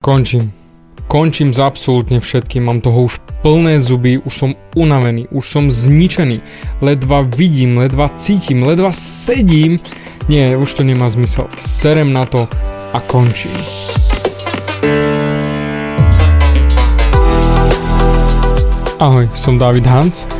Končím. Končím s absolútne všetkým, mám toho už plné zuby, už som unavený, už som zničený, ledva vidím, ledva cítim, ledva sedím. Nie, už to nemá zmysel. Serem na to a končím. Ahoj, som David Hans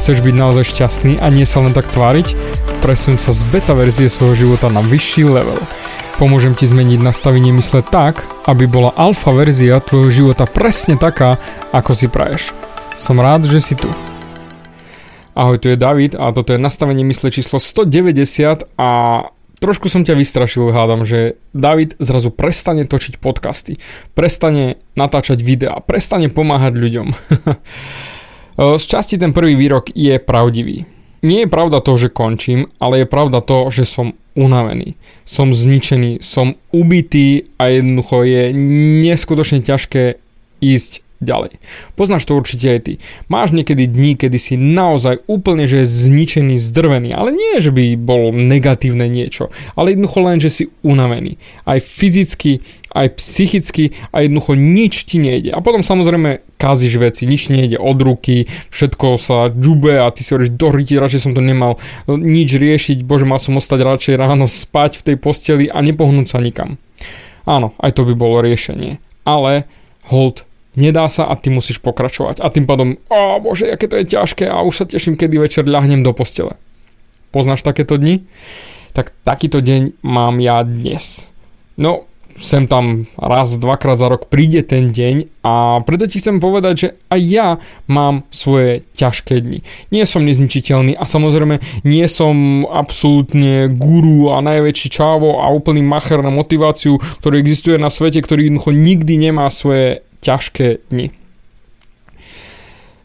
Chceš byť naozaj šťastný a nie sa len tak tváriť? Presun sa z beta verzie svojho života na vyšší level. Pomôžem ti zmeniť nastavenie mysle tak, aby bola alfa verzia tvojho života presne taká, ako si praješ. Som rád, že si tu. Ahoj, tu je David a toto je nastavenie mysle číslo 190 a trošku som ťa vystrašil, hádam, že David zrazu prestane točiť podcasty, prestane natáčať videá, prestane pomáhať ľuďom. Z časti ten prvý výrok je pravdivý. Nie je pravda to, že končím, ale je pravda to, že som unavený. Som zničený, som ubitý a jednoducho je neskutočne ťažké ísť ďalej. Poznáš to určite aj ty. Máš niekedy dní, kedy si naozaj úplne že zničený, zdrvený, ale nie, že by bolo negatívne niečo, ale jednoducho len, že si unavený. Aj fyzicky, aj psychicky a jednoducho nič ti nejde. A potom samozrejme kazíš veci, nič nejde od ruky, všetko sa džube a ty si hovoríš, do ryti, radšej som to nemal nič riešiť, bože, mal som ostať radšej ráno spať v tej posteli a nepohnúť sa nikam. Áno, aj to by bolo riešenie. Ale hold Nedá sa a ty musíš pokračovať. A tým pádom, o bože, aké to je ťažké a už sa teším, kedy večer ľahnem do postele. Poznáš takéto dni? Tak takýto deň mám ja dnes. No, sem tam raz, dvakrát za rok príde ten deň a preto ti chcem povedať, že aj ja mám svoje ťažké dni. Nie som nezničiteľný a samozrejme nie som absolútne guru a najväčší čávo a úplný macher na motiváciu, ktorý existuje na svete, ktorý jednoducho nikdy nemá svoje ťažké dni.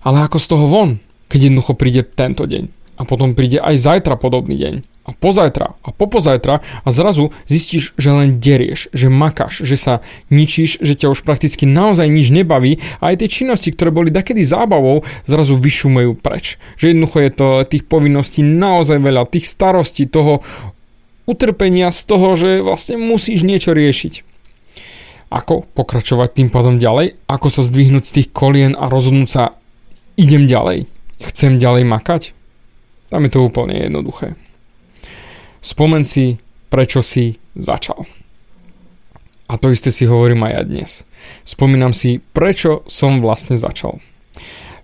Ale ako z toho von, keď jednoducho príde tento deň a potom príde aj zajtra podobný deň a pozajtra a popozajtra a zrazu zistíš, že len derieš, že makáš, že sa ničíš, že ťa už prakticky naozaj nič nebaví a aj tie činnosti, ktoré boli takedy zábavou, zrazu vyšumejú preč. Že jednoducho je to tých povinností naozaj veľa, tých starostí, toho utrpenia z toho, že vlastne musíš niečo riešiť. Ako pokračovať tým pádom ďalej? Ako sa zdvihnúť z tých kolien a rozhodnúť sa idem ďalej? Chcem ďalej makať? Tam je to úplne jednoduché. Spomen si, prečo si začal. A to isté si hovorím aj ja dnes. Spomínam si, prečo som vlastne začal.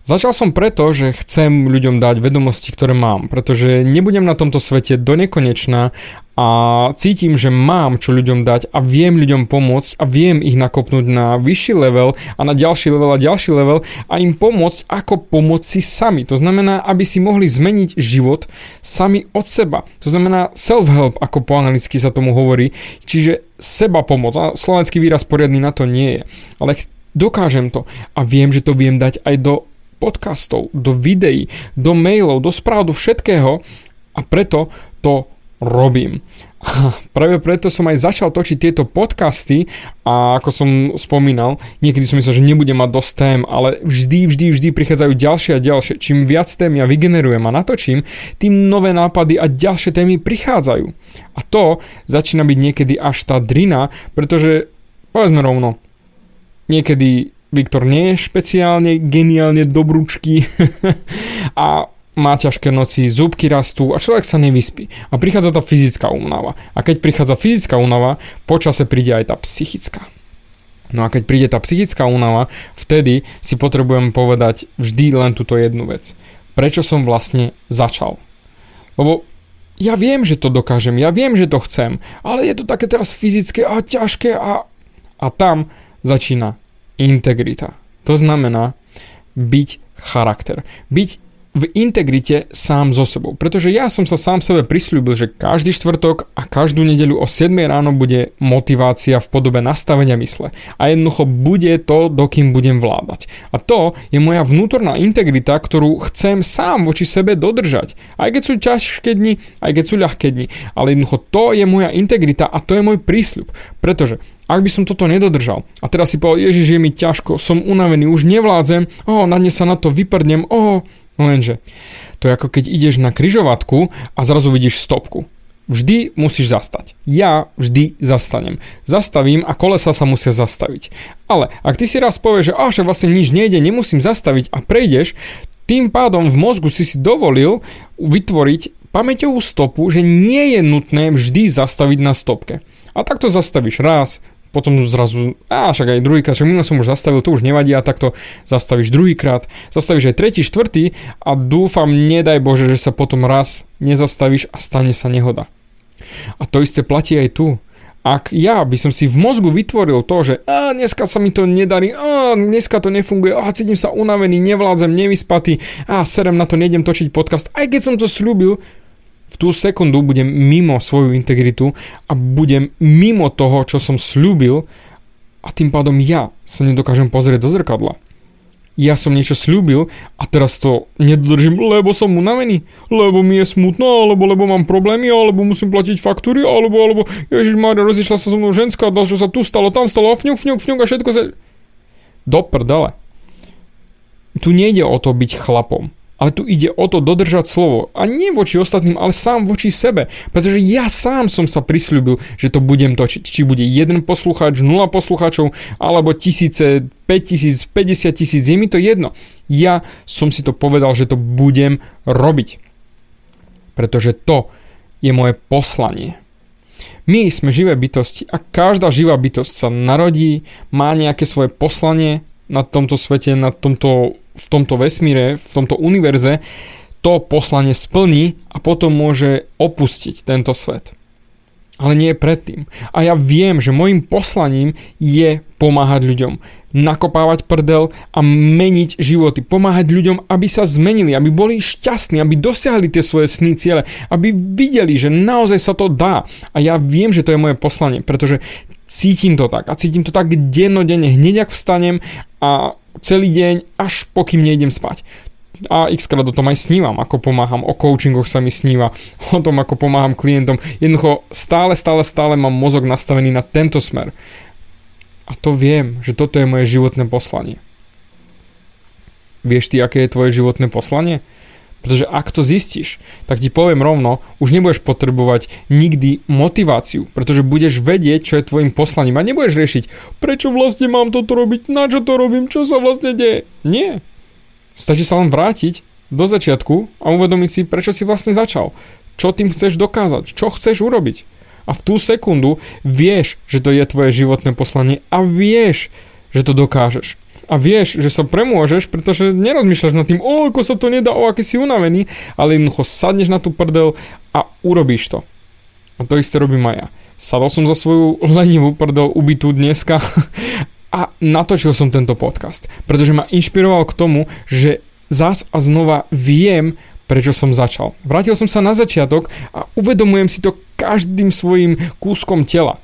Začal som preto, že chcem ľuďom dať vedomosti, ktoré mám, pretože nebudem na tomto svete do nekonečná a cítim, že mám čo ľuďom dať a viem ľuďom pomôcť a viem ich nakopnúť na vyšší level a na ďalší level a ďalší level a im pomôcť ako pomôcť si sami. To znamená, aby si mohli zmeniť život sami od seba. To znamená self-help, ako po anglicky sa tomu hovorí, čiže seba pomoc. A slovenský výraz poriadny na to nie je. Ale dokážem to a viem, že to viem dať aj do podcastov, do videí, do mailov, do správ, do všetkého a preto to robím. A práve preto som aj začal točiť tieto podcasty a ako som spomínal, niekedy som myslel, že nebudem mať dosť tém, ale vždy, vždy, vždy prichádzajú ďalšie a ďalšie. Čím viac tém ja vygenerujem a natočím, tým nové nápady a ďalšie témy prichádzajú. A to začína byť niekedy až tá drina, pretože povedzme rovno, niekedy Viktor nie je špeciálne geniálne dobrúčky a má ťažké noci, zúbky rastú a človek sa nevyspí. A prichádza tá fyzická únava. A keď prichádza fyzická únava, počase príde aj tá psychická. No a keď príde tá psychická únava, vtedy si potrebujem povedať vždy len túto jednu vec. Prečo som vlastne začal? Lebo ja viem, že to dokážem, ja viem, že to chcem, ale je to také teraz fyzické a ťažké a, a tam začína integrita. To znamená byť charakter. Byť v integrite sám so sebou. Pretože ja som sa sám sebe prislúbil, že každý štvrtok a každú nedeľu o 7 ráno bude motivácia v podobe nastavenia mysle. A jednoducho bude to, dokým budem vládať. A to je moja vnútorná integrita, ktorú chcem sám voči sebe dodržať. Aj keď sú ťažké dni, aj keď sú ľahké dni. Ale jednoducho to je moja integrita a to je môj prísľub. Pretože ak by som toto nedodržal a teraz si povedal, Ježiš, je mi ťažko, som unavený, už nevládzem, oh, na dne sa na to vyprdnem, oh, Lenže to je ako keď ideš na kryžovatku a zrazu vidíš stopku. Vždy musíš zastať. Ja vždy zastanem. Zastavím a kolesa sa musia zastaviť. Ale ak ty si raz povieš, že až vlastne nič nejde, nemusím zastaviť a prejdeš, tým pádom v mozgu si si dovolil vytvoriť pamäťovú stopu, že nie je nutné vždy zastaviť na stopke. A takto zastavíš raz, potom zrazu, a však aj druhýkrát, však minulé som už zastavil, to už nevadí a takto zastavíš druhýkrát, zastavíš aj tretí, štvrtý a dúfam, nedaj Bože, že sa potom raz nezastavíš a stane sa nehoda. A to isté platí aj tu. Ak ja by som si v mozgu vytvoril to, že a dneska sa mi to nedarí, a dneska to nefunguje, a cítim sa unavený, nevládzem, nevyspatý, a serem na to, nejdem točiť podcast, aj keď som to slúbil, v tú sekundu budem mimo svoju integritu a budem mimo toho, čo som slúbil a tým pádom ja sa nedokážem pozrieť do zrkadla. Ja som niečo slúbil a teraz to nedodržím, lebo som unavený, lebo mi je smutno, alebo lebo mám problémy, alebo musím platiť faktúry, alebo, alebo Ježiš Mária, rozišla sa so mnou ženská, čo sa tu stalo, tam stalo, a fňuk, fňuk, fňuk a všetko sa... Do prdele. Tu nejde o to byť chlapom ale tu ide o to dodržať slovo. A nie voči ostatným, ale sám voči sebe. Pretože ja sám som sa prisľúbil, že to budem točiť. Či bude jeden poslucháč, nula poslucháčov, alebo tisíce, 5 tisíc, 50 tisíc, je mi to jedno. Ja som si to povedal, že to budem robiť. Pretože to je moje poslanie. My sme živé bytosti a každá živá bytosť sa narodí, má nejaké svoje poslanie na tomto svete, na tomto v tomto vesmíre, v tomto univerze, to poslanie splní a potom môže opustiť tento svet. Ale nie predtým. A ja viem, že môjim poslaním je pomáhať ľuďom. Nakopávať prdel a meniť životy. Pomáhať ľuďom, aby sa zmenili, aby boli šťastní, aby dosiahli tie svoje sny, ciele, aby videli, že naozaj sa to dá. A ja viem, že to je moje poslanie, pretože cítim to tak. A cítim to tak dennodenne, hneď ak vstanem a celý deň, až pokým nejdem spať. A x krát o tom aj snívam, ako pomáham, o coachingoch sa mi sníva, o tom, ako pomáham klientom. Jednoducho stále, stále, stále mám mozog nastavený na tento smer. A to viem, že toto je moje životné poslanie. Vieš ty, aké je tvoje životné poslanie? Pretože ak to zistíš, tak ti poviem rovno, už nebudeš potrebovať nikdy motiváciu, pretože budeš vedieť, čo je tvojim poslaním a nebudeš riešiť, prečo vlastne mám toto robiť, na čo to robím, čo sa vlastne deje. Nie. Stačí sa len vrátiť do začiatku a uvedomiť si, prečo si vlastne začal. Čo tým chceš dokázať, čo chceš urobiť. A v tú sekundu vieš, že to je tvoje životné poslanie a vieš, že to dokážeš a vieš, že sa premôžeš, pretože nerozmýšľaš nad tým, o, ako sa to nedá, o, aký si unavený, ale jednoducho sadneš na tú prdel a urobíš to. A to isté robím aj ja. Sadol som za svoju lenivú prdel ubytú dneska a natočil som tento podcast, pretože ma inšpiroval k tomu, že zas a znova viem, prečo som začal. Vrátil som sa na začiatok a uvedomujem si to každým svojim kúskom tela.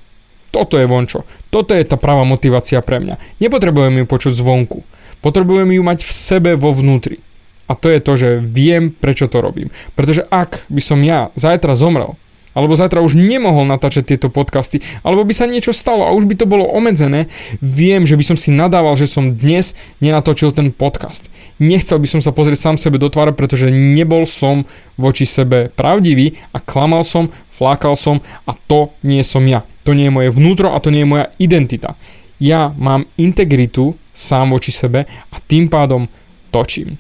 Toto je vončo. Toto je tá pravá motivácia pre mňa. Nepotrebujem ju počuť zvonku. Potrebujem ju mať v sebe vo vnútri. A to je to, že viem, prečo to robím. Pretože ak by som ja zajtra zomrel, alebo zajtra už nemohol natáčať tieto podcasty, alebo by sa niečo stalo a už by to bolo obmedzené, viem, že by som si nadával, že som dnes nenatočil ten podcast. Nechcel by som sa pozrieť sám sebe do tváre, pretože nebol som voči sebe pravdivý a klamal som, flákal som a to nie som ja. To nie je moje vnútro a to nie je moja identita. Ja mám integritu sám voči sebe a tým pádom točím.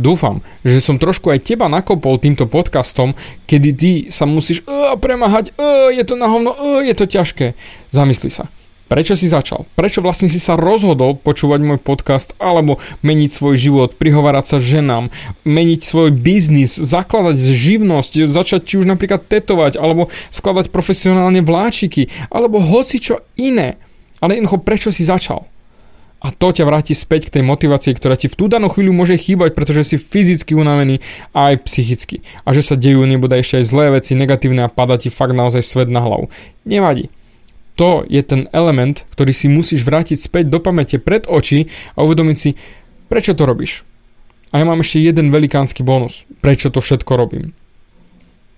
Dúfam, že som trošku aj teba nakopol týmto podcastom, kedy ty sa musíš uh, premahať, uh, je to na hovno, uh, je to ťažké. Zamysli sa. Prečo si začal? Prečo vlastne si sa rozhodol počúvať môj podcast alebo meniť svoj život, prihovárať sa ženám, meniť svoj biznis, zakladať živnosť, začať či už napríklad tetovať alebo skladať profesionálne vláčiky alebo hoci čo iné. Ale jednoducho prečo si začal? A to ťa vráti späť k tej motivácii, ktorá ti v tú danú chvíľu môže chýbať, pretože si fyzicky unavený a aj psychicky. A že sa dejú nebude ešte aj zlé veci, negatívne a pada ti fakt naozaj svet na hlavu. Nevadí. To je ten element, ktorý si musíš vrátiť späť do pamäte pred oči a uvedomiť si, prečo to robíš. A ja mám ešte jeden velikánsky bonus, prečo to všetko robím.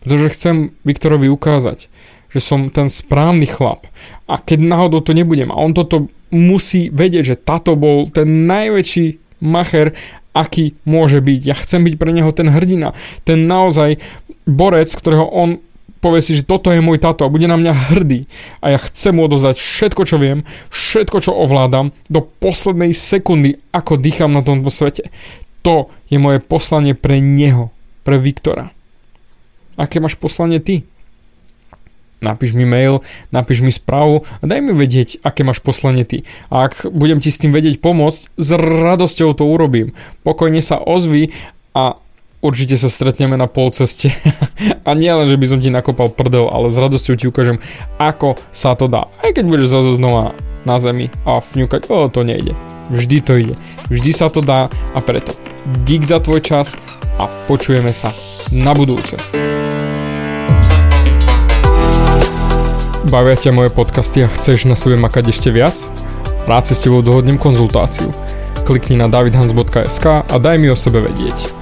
Pretože chcem Viktorovi ukázať, že som ten správny chlap. A keď náhodou to nebudem, a on toto musí vedieť, že táto bol ten najväčší macher, aký môže byť. Ja chcem byť pre neho ten hrdina, ten naozaj borec, ktorého on povie si, že toto je môj tato a bude na mňa hrdý a ja chcem mu odozvať všetko, čo viem, všetko, čo ovládam do poslednej sekundy, ako dýcham na tomto svete. To je moje poslanie pre neho, pre Viktora. Aké máš poslanie ty? Napíš mi mail, napíš mi správu a daj mi vedieť, aké máš poslanie ty. A ak budem ti s tým vedieť pomôcť, s radosťou to urobím. Pokojne sa ozvi a určite sa stretneme na polceste. a nie len, že by som ti nakopal prdel, ale s radosťou ti ukážem, ako sa to dá. Aj keď budeš zase znova na zemi a fňukať, o, to nejde. Vždy to ide. Vždy sa to dá a preto dík za tvoj čas a počujeme sa na budúce. Bavia ťa moje podcasty a chceš na sebe makať ešte viac? Rád si s tebou dohodnem konzultáciu. Klikni na davidhans.sk a daj mi o sebe vedieť.